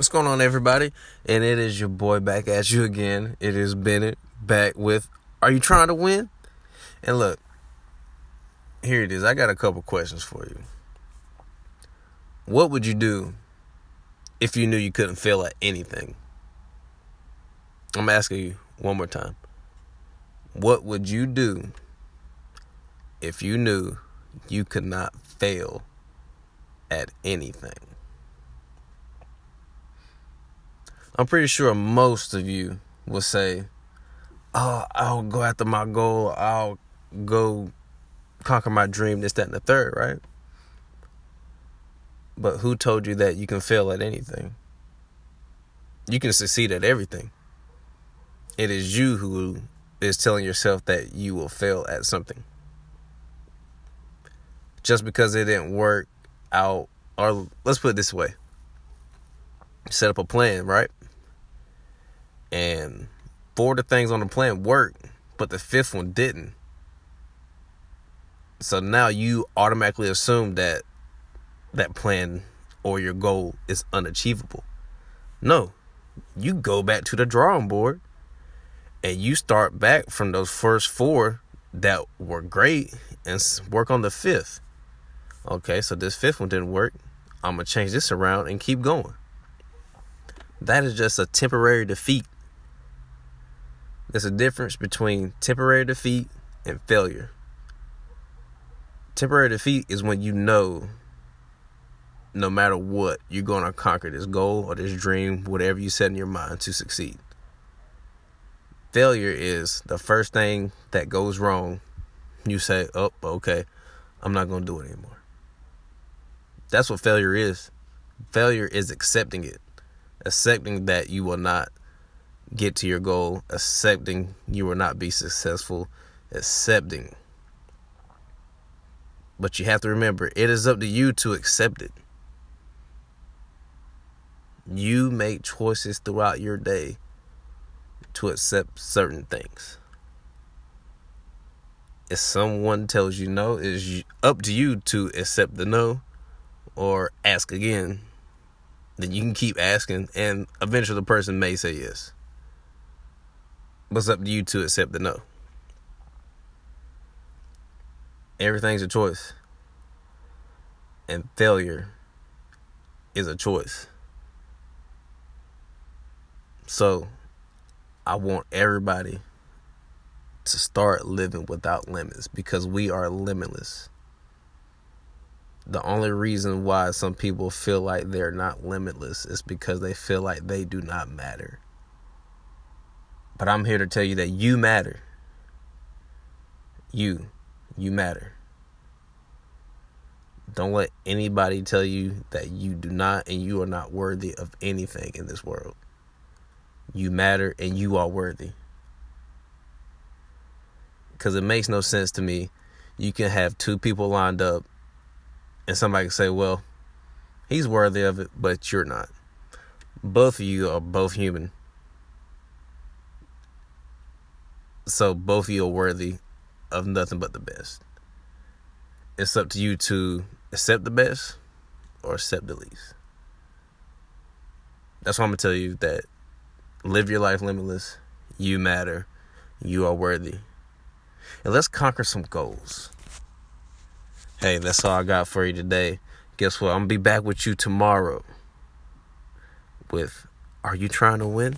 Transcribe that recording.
What's going on, everybody? And it is your boy back at you again. It is Bennett back with Are You Trying to Win? And look, here it is. I got a couple questions for you. What would you do if you knew you couldn't fail at anything? I'm asking you one more time. What would you do if you knew you could not fail at anything? I'm pretty sure most of you will say, Oh, I'll go after my goal. I'll go conquer my dream, this, that, and the third, right? But who told you that you can fail at anything? You can succeed at everything. It is you who is telling yourself that you will fail at something. Just because it didn't work out, or let's put it this way set up a plan, right? And four of the things on the plan worked, but the fifth one didn't. So now you automatically assume that that plan or your goal is unachievable. No, you go back to the drawing board and you start back from those first four that were great and work on the fifth. Okay, so this fifth one didn't work. I'm going to change this around and keep going. That is just a temporary defeat there's a difference between temporary defeat and failure. Temporary defeat is when you know no matter what, you're going to conquer this goal or this dream, whatever you set in your mind to succeed. Failure is the first thing that goes wrong. You say, oh, okay, I'm not going to do it anymore. That's what failure is. Failure is accepting it, accepting that you will not get to your goal, accepting you will not be successful, accepting. But you have to remember, it is up to you to accept it. You make choices throughout your day to accept certain things. If someone tells you no, it's up to you to accept the no or ask again. Then you can keep asking, and eventually the person may say yes. It's up to you to accept the no. Everything's a choice. And failure is a choice. So, I want everybody to start living without limits because we are limitless. The only reason why some people feel like they're not limitless is because they feel like they do not matter. But I'm here to tell you that you matter. You, you matter. Don't let anybody tell you that you do not and you are not worthy of anything in this world. You matter and you are worthy. Because it makes no sense to me. You can have two people lined up and somebody can say, well, he's worthy of it, but you're not. Both of you are both human. So both of you are worthy of nothing but the best. It's up to you to accept the best or accept the least. That's why I'm gonna tell you that live your life limitless. You matter. You are worthy. And let's conquer some goals. Hey, that's all I got for you today. Guess what? I'm gonna be back with you tomorrow with Are You Trying to Win?